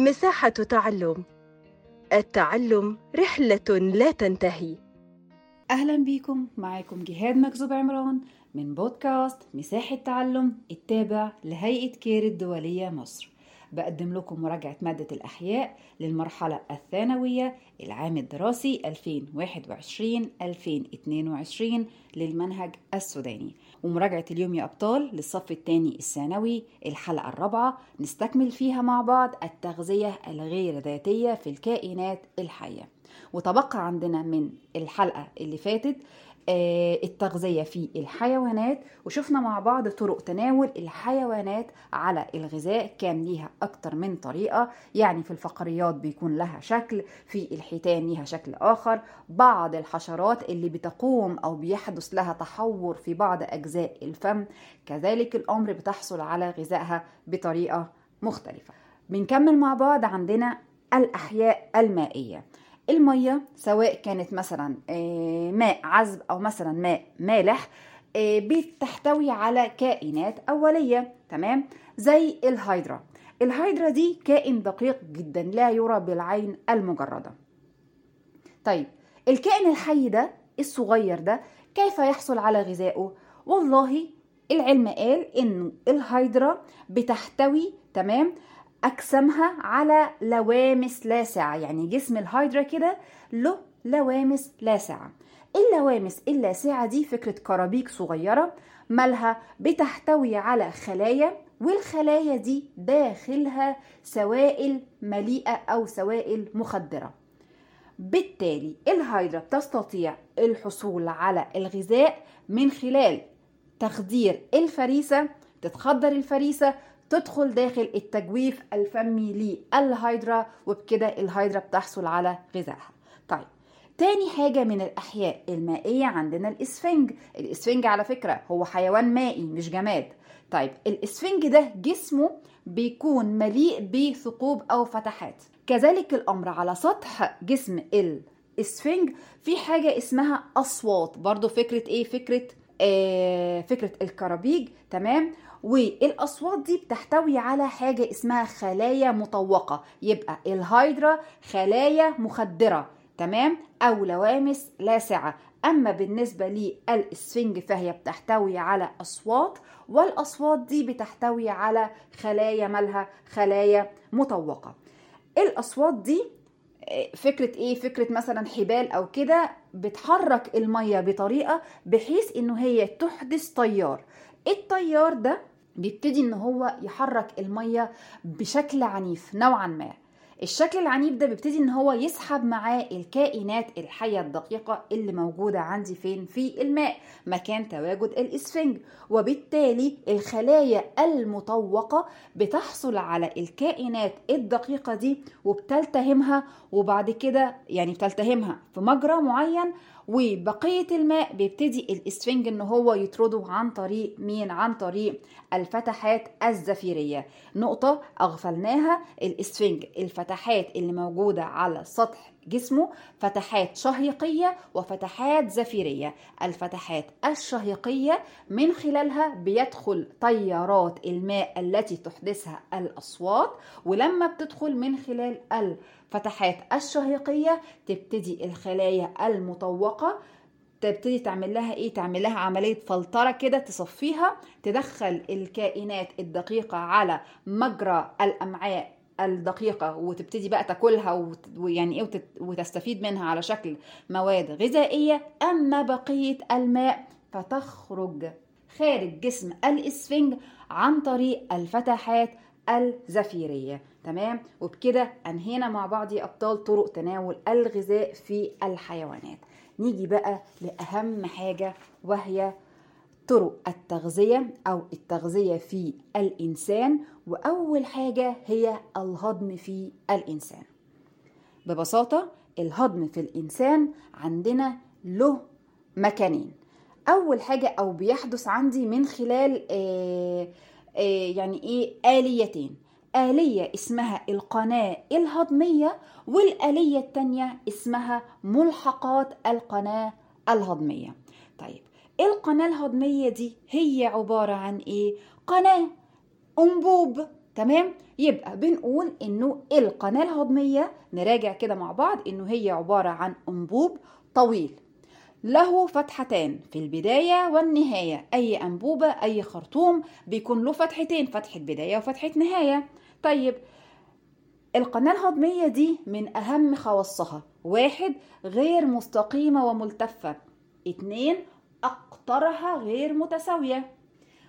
مساحة تعلم. التعلم رحلة لا تنتهي. أهلا بيكم معاكم جهاد مكذوب عمران من بودكاست مساحة تعلم التابع لهيئة كير الدولية مصر. بقدم لكم مراجعة مادة الأحياء للمرحلة الثانوية العام الدراسي 2021-2022 للمنهج السوداني. ومراجعة اليوم يا أبطال للصف الثاني الثانوي الحلقة الرابعة. نستكمل فيها مع بعض التغذية الغير ذاتية في الكائنات الحية. وتبقى عندنا من الحلقة اللي فاتت التغذية في الحيوانات وشفنا مع بعض طرق تناول الحيوانات على الغذاء كان ليها أكتر من طريقة يعني في الفقريات بيكون لها شكل في الحيتان ليها شكل آخر. بعض الحشرات اللي بتقوم أو بيحدث لها تحور في بعض أجزاء الفم كذلك الأمر بتحصل على غذائها بطريقة مختلفة. بنكمل مع بعض عندنا الأحياء المائية. المية سواء كانت مثلا آه، ماء عذب أو مثلا ماء مالح آه، بتحتوي على كائنات أولية تمام؟ زي الهيدرا. الهيدرا دي كائن دقيق جدا لا يرى بالعين المجردة. طيب الكائن الحي ده الصغير ده كيف يحصل على غذائه؟ والله العلم قال إنه الهيدرا بتحتوي تمام؟ أجسامها على لوامس لاسعة يعني جسم الهيدرا كده له لوامس لاسعة اللوامس اللاسعة دي فكرة كرابيك صغيرة مالها بتحتوي على خلايا والخلايا دي داخلها سوائل مليئة أو سوائل مخدرة. بالتالي الهيدرا بتستطيع الحصول على الغذاء من خلال تخدير الفريسة تتخدر الفريسة تدخل داخل التجويف الفمي للهيدرا وبكده الهيدرا بتحصل على غذائها. طيب تاني حاجة من الأحياء المائية عندنا الإسفنج. الإسفنج على فكرة هو حيوان مائي مش جماد. طيب الإسفنج ده جسمه بيكون مليء بثقوب أو فتحات. كذلك الأمر على سطح جسم الإسفنج في حاجة اسمها أصوات. برضو فكرة إيه؟ فكرة آه فكرة الكرابيج. تمام؟ والأصوات دي بتحتوي على حاجة اسمها خلايا مطوقة يبقى الهيدرا خلايا مخدرة تمام؟ أو لوامس لاسعه أما بالنسبة للإسفنج فهي بتحتوي على أصوات والأصوات دي بتحتوي على خلايا مالها؟ خلايا مطوقة. الأصوات دي فكرة إيه؟ فكرة مثلا حبال أو كده بتحرك المية بطريقة بحيث إنه هي تحدث تيار التيار ده بيبتدي إن هو يحرك المية بشكل عنيف نوعا ما. الشكل العنيف ده بيبتدي إن هو يسحب معاه الكائنات الحية الدقيقة اللي موجودة عندي فين؟ في الماء مكان تواجد الإسفنج. وبالتالي الخلايا المطوقة بتحصل على الكائنات الدقيقة دي وبتلتهمها وبعد كده يعني بتلتهمها في مجرى معين وبقية الماء بيبتدي الإسفنج إن هو يطرده عن طريق مين؟ عن طريق الفتحات الزفيرية. نقطة أغفلناها الإسفنج الفتحات اللي موجودة على سطح جسمه فتحات شهيقية وفتحات زفيرية. الفتحات الشهيقية من خلالها بيدخل تيارات الماء التي تحدثها الأصوات ولما بتدخل من خلال الفتحات الشهيقية تبتدي الخلايا المطوقة تبتدي تعمل لها إيه؟ تعمل لها عملية فلترة كده تصفيها تدخل الكائنات الدقيقة على مجرى الأمعاء الدقيقة وتبتدي بقى تاكلها ويعني إيه وتستفيد منها على شكل مواد غذائية أما بقية الماء فتخرج خارج جسم الإسفنج عن طريق الفتحات الزفيرية. تمام؟ وبكده أنهينا مع بعض يا أبطال طرق تناول الغذاء في الحيوانات. نيجي بقى لأهم حاجة وهي طرق التغذية أو التغذية في الإنسان وأول حاجة هي الهضم في الإنسان. ببساطة الهضم في الإنسان عندنا له مكانين. أول حاجة أو بيحدث عندي من خلال آه آه يعني إيه آليتين. آلية اسمها القناة الهضمية والآلية التانية اسمها ملحقات القناة الهضمية. طيب القناة الهضمية دي هي عبارة عن إيه؟ قناة أنبوب تمام؟ يبقى بنقول إنه القناة الهضمية نراجع كده مع بعض إنه هي عبارة عن أنبوب طويل. له فتحتان في البداية والنهاية. أي أنبوبة أي خرطوم بيكون له فتحتين فتحة بداية وفتحة نهاية. طيب القناة الهضمية دي من أهم خواصها. واحد غير مستقيمة وملتفة. اتنين أقطارها غير متساوية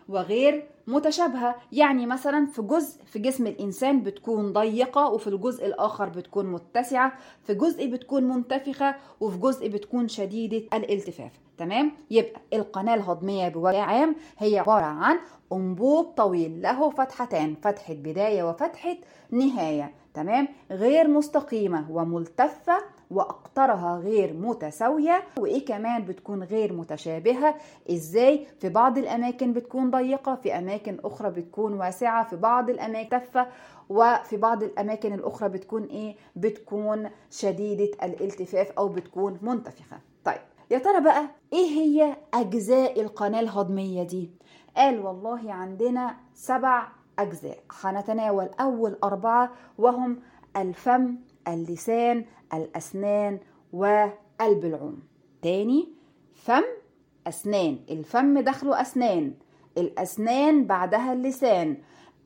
وغير متشابهة. يعني مثلا في جزء في جسم الإنسان بتكون ضيقة وفي الجزء الآخر بتكون متسعة في جزء بتكون منتفخة وفي جزء بتكون شديدة الالتفاف. تمام؟ يبقى القناة الهضمية بوجه عام هي عبارة عن أنبوب طويل له فتحتان فتحة بداية وفتحة نهاية. تمام؟ غير مستقيمة وملتفة وأقطارها غير متساوية. وإيه كمان بتكون غير متشابهة؟ إزاي؟ في بعض الأماكن بتكون ضيقة في أماكن أخرى بتكون واسعة في بعض الأماكن تفة وفي بعض الأماكن الأخرى بتكون إيه؟ بتكون شديدة الالتفاف أو بتكون منتفخة. طيب يا ترى بقى إيه هي أجزاء القناة الهضمية دي؟ قال والله عندنا سبع أجزاء هنتناول أول أربعة وهم الفم اللسان الأسنان والبلعوم تاني فم أسنان. الفم داخله أسنان. الأسنان بعدها اللسان.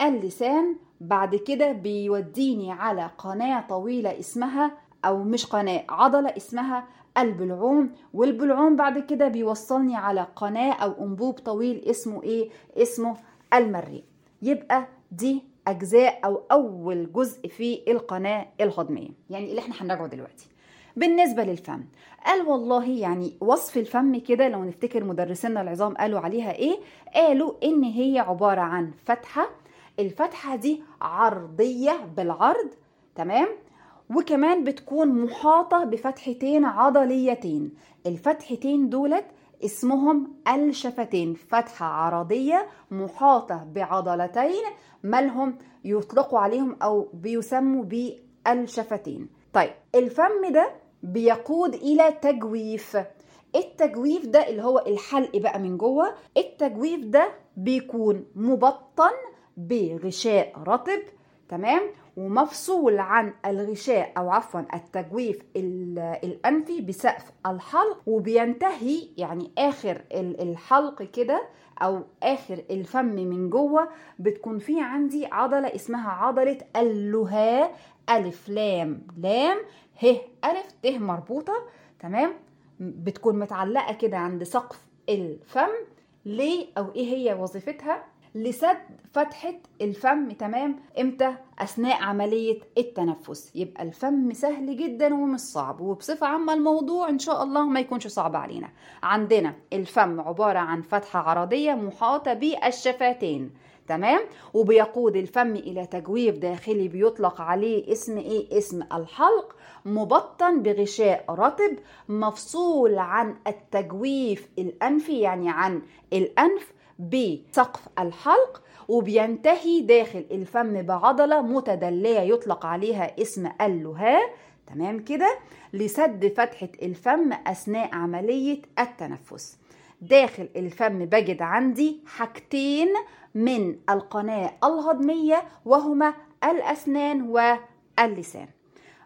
اللسان بعد كده بيوديني على قناة طويلة اسمها أو مش قناة عضلة اسمها البلعوم والبلعوم بعد كده بيوصلني على قناة أو أنبوب طويل اسمه إيه؟ اسمه المريء. يبقى دي أجزاء أو أول جزء في القناة الهضمية يعني اللي إحنا هنراجعه دلوقتي. بالنسبة للفم قال والله يعني وصف الفم كده لو نفتكر مدرسينا العظام قالوا عليها إيه؟ قالوا إن هي عبارة عن فتحة الفتحة دي عرضية بالعرض تمام؟ وكمان بتكون محاطة بفتحتين عضليتين الفتحتين دولت اسمهم ألشفتين فتحة عرضية محاطة بعضلتين مالهم يطلقوا عليهم أو بيسموا بألشفتين. طيب الفم ده بيقود إلى تجويف. التجويف ده اللي هو الحلق بقى من جوه التجويف ده بيكون مبطن بغشاء رطب تمام؟ ومفصول عن الغشاء أو عفوا التجويف الأنفي بسقف الحلق وبينتهي يعني آخر الحلق كده أو آخر الفم من جوه بتكون في عندي عضلة اسمها عضلة اللهاء ألف لام لام ه ألف ت مربوطة تمام؟ بتكون متعلقة كده عند سقف الفم ليه أو إيه هي وظيفتها؟ لسد فتحة الفم تمام؟ إمتى؟ أثناء عملية التنفس. يبقى الفم سهل جدا ومش صعب وبصفة عامة الموضوع إن شاء الله ما يكونش صعب علينا. عندنا الفم عبارة عن فتحة عرضية محاطة بالشفتين تمام؟ وبيقود الفم إلى تجويف داخلي بيطلق عليه اسم إيه؟ اسم الحلق مبطن بغشاء رطب مفصول عن التجويف الأنفي يعني عن الأنف بسقف الحلق وبينتهي داخل الفم بعضلة متدلية يطلق عليها اسم اللهاء تمام كده؟ لسد فتحة الفم أثناء عملية التنفس. داخل الفم بجد عندي حاجتين من القناة الهضمية وهما الأسنان واللسان.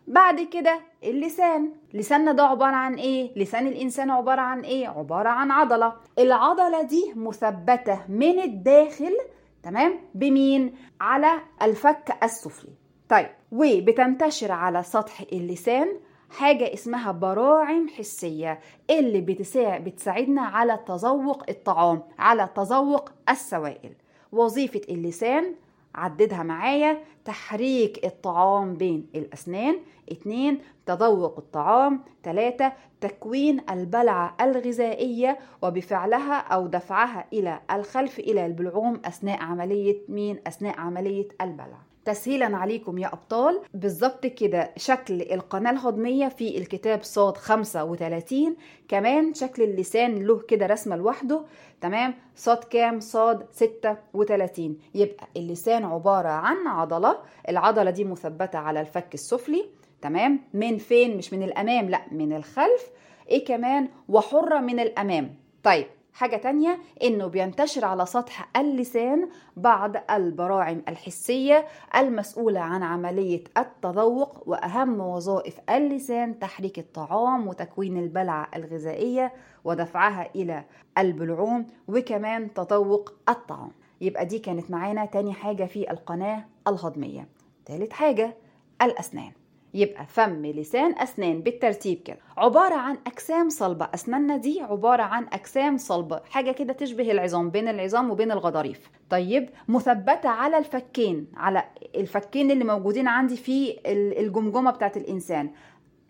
بعد كده اللسان لساننا ده عبارة عن إيه؟ لسان الإنسان عبارة عن إيه؟ عبارة عن عضلة العضلة دي مثبتة من الداخل تمام؟ بمين؟ على الفك السفلي طيب وبتنتشر على سطح اللسان حاجة اسمها براعم حسية اللي بتساعد بتساعدنا على تذوق الطعام على تذوق السوائل وظيفة اللسان عددها معايا تحريك الطعام بين الأسنان. اتنين تذوق الطعام. تلاتة تكوين البلعة الغذائية وبفعلها أو دفعها إلى الخلف إلى البلعوم أثناء عملية مين؟ أثناء عملية البلع تسهيلا عليكم يا أبطال. بالظبط كده شكل القناة الهضمية في الكتاب صاد 35 كمان شكل اللسان له كده رسمة لوحده. تمام؟ صاد كام؟ صاد 36 يبقى اللسان عبارة عن عضلة العضلة دي مثبتة على الفك السفلي تمام؟ من فين؟ مش من الأمام لا من الخلف. إيه كمان؟ وحرة من الأمام. طيب حاجة تانية إنه بينتشر على سطح اللسان بعض البراعم الحسية المسؤولة عن عملية التذوق وأهم وظائف اللسان تحريك الطعام وتكوين البلعة الغذائية ودفعها إلى البلعوم وكمان تذوق الطعام. يبقى دي كانت معانا. تاني حاجة في القناة الهضمية. تالت حاجة الأسنان. يبقى فم لسان أسنان بالترتيب كده. عبارة عن أجسام صلبة. أسناننا دي عبارة عن أجسام صلبة. حاجة كده تشبه العظام بين العظام وبين الغضاريف. طيب مثبتة على الفكين على الفكين اللي موجودين عندي في الجمجمة بتاعت الإنسان.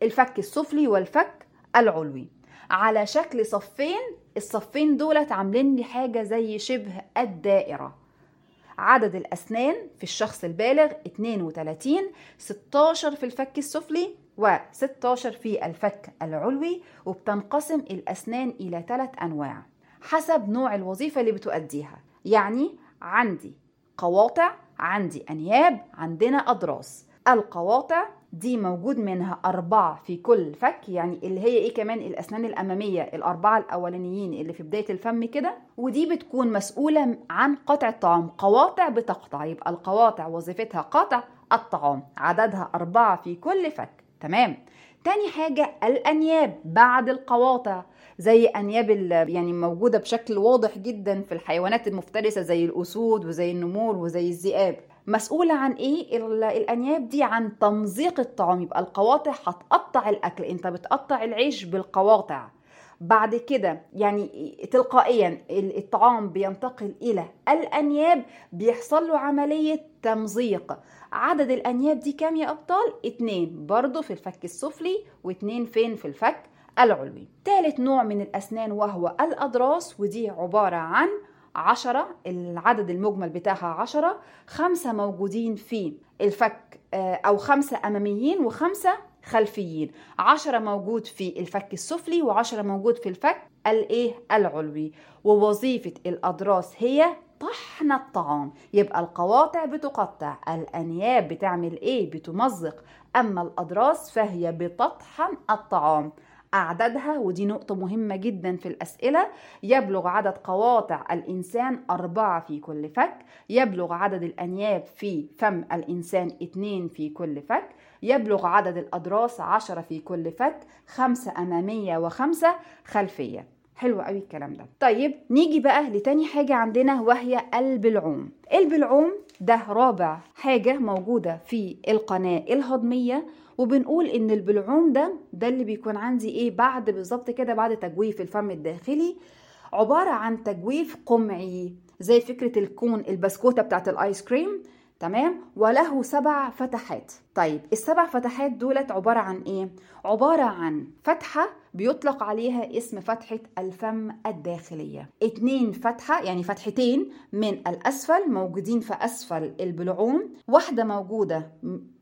الفك السفلي والفك العلوي. على شكل صفين الصفين دولت عاملين لي حاجة زي شبه الدائرة. عدد الأسنان في الشخص البالغ 32 16 في الفك السفلي و16 في الفك العلوي وبتنقسم الأسنان إلى ثلاث أنواع حسب نوع الوظيفة اللي بتؤديها. يعني عندي قواطع عندي أنياب عندنا أضراس. القواطع دي موجود منها أربعة في كل فك يعني اللي هي إيه كمان؟ الأسنان الأمامية الأربعة الأولانيين اللي في بداية الفم كده. ودي بتكون مسؤولة عن قطع الطعام قواطع بتقطع يبقى القواطع وظيفتها قطع الطعام عددها أربعة في كل فك. تمام. تاني حاجة الأنياب بعد القواطع. زي أنياب يعني موجودة بشكل واضح جدا في الحيوانات المفترسة زي الأسود وزي النمور وزي الذئاب. مسؤولة عن إيه؟ الأنياب دي عن تمزيق الطعام. يبقى القواطع هتقطع الأكل. أنت بتقطع العيش بالقواطع. بعد كده يعني تلقائيا الطعام بينتقل إلى الأنياب. بيحصل له عملية تمزيق. عدد الأنياب دي كام يا أبطال؟ اتنين. برضو في الفك السفلي واتنين فين في الفك؟ العلوي. تالت نوع من الأسنان وهو الاضراس ودي عبارة عن عشرة العدد المجمل بتاعها عشرة خمسة موجودين في الفك أو خمسة أماميين وخمسة خلفيين. عشرة موجود في الفك السفلي وعشرة موجود في الفك الإيه؟ العلوي. ووظيفة الأضراس هي طحن الطعام. يبقى القواطع بتقطع الأنياب بتعمل إيه؟ بتمزق. أما الأضراس فهي بتطحن الطعام. أعدادها ودي نقطة مهمة جدا في الأسئلة. يبلغ عدد قواطع الإنسان أربعة في كل فك. يبلغ عدد الأنياب في فم الإنسان اتنين في كل فك. يبلغ عدد الأضراس عشرة في كل فك. خمسة أمامية وخمسة خلفية. حلو قوي الكلام ده. طيب نيجي بقى لتاني حاجة عندنا وهي البلعوم البلعوم ده رابع حاجة موجودة في القناة الهضمية وبنقول إن البلعوم ده ده اللي بيكون عندي إيه بعد بالظبط كده بعد تجويف الفم الداخلي. عبارة عن تجويف قمعي زي فكرة الكون البسكوتة بتاعت الآيس كريم. تمام؟ وله سبع فتحات. طيب السبع فتحات دولت عبارة عن إيه؟ عبارة عن فتحة بيطلق عليها اسم فتحة الفم الداخلية. اتنين فتحة يعني فتحتين من الأسفل موجودين في أسفل البلعوم. واحدة موجودة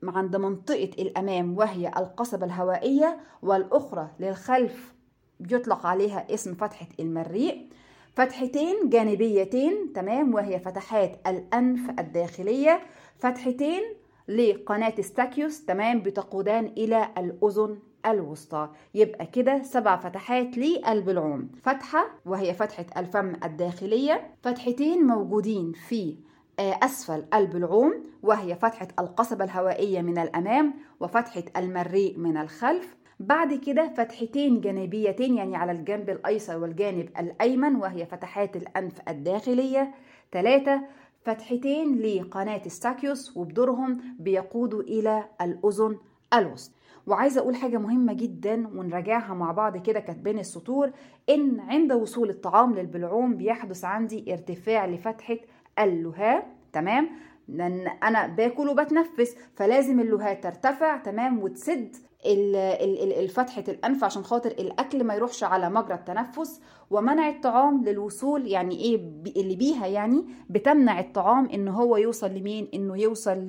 عند منطقة الأمام وهي القصبة الهوائية والأخرى للخلف بيطلق عليها اسم فتحة المريء. فتحتين جانبيتين تمام وهي فتحات الأنف الداخلية. فتحتين لقناة ستاكيوس تمام بتقودان إلى الأذن الوسطى. يبقى كده سبع فتحات للبلعوم فتحة وهي فتحة الفم الداخلية. فتحتين موجودين في أسفل البلعوم وهي فتحة القصبة الهوائية من الأمام وفتحة المريء من الخلف. بعد كده فتحتين جانبيتين يعني على الجنب الأيسر والجانب الأيمن وهي فتحات الأنف الداخلية. ثلاثة فتحتين لقناة ستاكيوس وبدورهم بيقودوا إلى الأذن الوسطى وعايزة أقول حاجة مهمة جدا ونراجعها مع بعض كده كانت بين السطور إن عند وصول الطعام للبلعوم بيحدث عندي ارتفاع لفتحة اللهاء تمام؟ لأن أنا باكل وبتنفس فلازم اللهاء ترتفع تمام؟ وتسد الفتحة الأنف عشان خاطر الأكل ما يروحش على مجرى التنفس ومنع الطعام للوصول يعني إيه اللي بيها يعني بتمنع الطعام إن هو يوصل لمين؟ إنه يوصل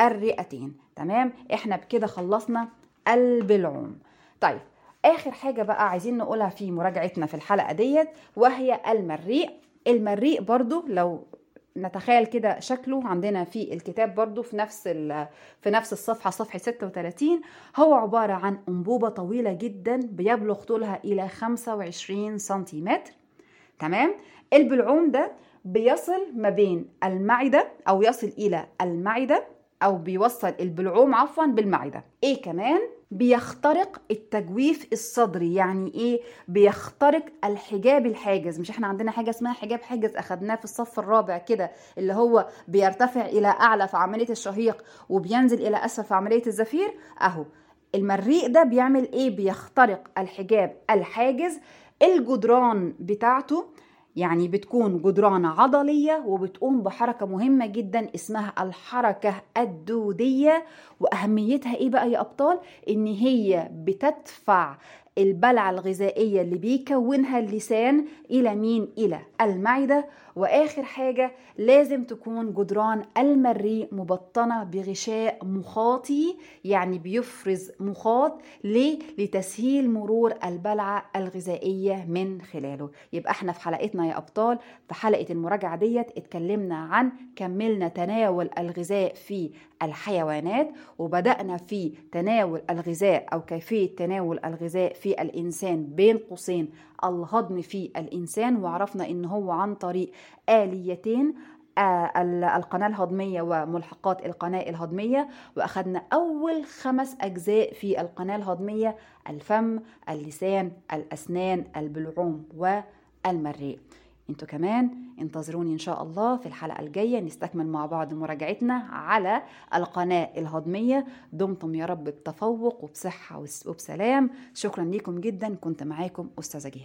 للرئتين تمام؟ إحنا بكده خلصنا البلعوم طيب آخر حاجة بقى عايزين نقولها في مراجعتنا في الحلقة ديت وهي المريء. المريء برضو لو نتخيل كده شكله. عندنا في الكتاب برضو في نفس في نفس الصفحة صفحة 36 هو عبارة عن أنبوبة طويلة جدا بيبلغ طولها إلى 25 سنتيمتر. تمام؟ البلعوم ده بيصل ما بين المعدة أو يصل إلى المعدة أو بيوصل البلعوم عفوا بالمعدة. إيه كمان؟ بيخترق التجويف الصدري. يعني إيه؟ بيخترق الحجاب الحاجز. مش إحنا عندنا حاجة اسمها حجاب حاجز؟ أخدناه في الصف الرابع كده اللي هو بيرتفع إلى أعلى في عملية الشهيق وبينزل إلى أسفل في عملية الزفير. أهو. المريء ده بيعمل إيه؟ بيخترق الحجاب الحاجز. الجدران بتاعته يعني بتكون جدران عضلية وبتقوم بحركة مهمة جدا اسمها الحركة الدودية وأهميتها إيه بقى يا أبطال؟ إن هي بتدفع البلعة الغذائية اللي بيكونها اللسان إلى مين؟ إلى المعدة وآخر حاجة لازم تكون جدران المريء مبطنة بغشاء مخاطي يعني بيفرز مخاط ليه؟ لتسهيل مرور البلعة الغذائية من خلاله يبقى إحنا في حلقتنا يا أبطال في حلقة المراجعة ديت اتكلمنا عن كملنا تناول الغذاء في الحيوانات وبدأنا في تناول الغذاء أو كيفية تناول الغذاء في الإنسان بين قوسين. الهضم في الإنسان وعرفنا إن هو عن طريق آليتين القناة الهضمية وملحقات القناة الهضمية. وأخذنا أول خمس أجزاء في القناة الهضمية الفم اللسان الأسنان البلعوم والمريء. أنتوا كمان انتظروني إن شاء الله في الحلقة الجاية نستكمل مع بعض مراجعتنا على القناة الهضمية. دمتم يا رب بتفوق وبصحة وبسلام. شكرا لكم جدا. كنت معاكم أستاذة جهاد.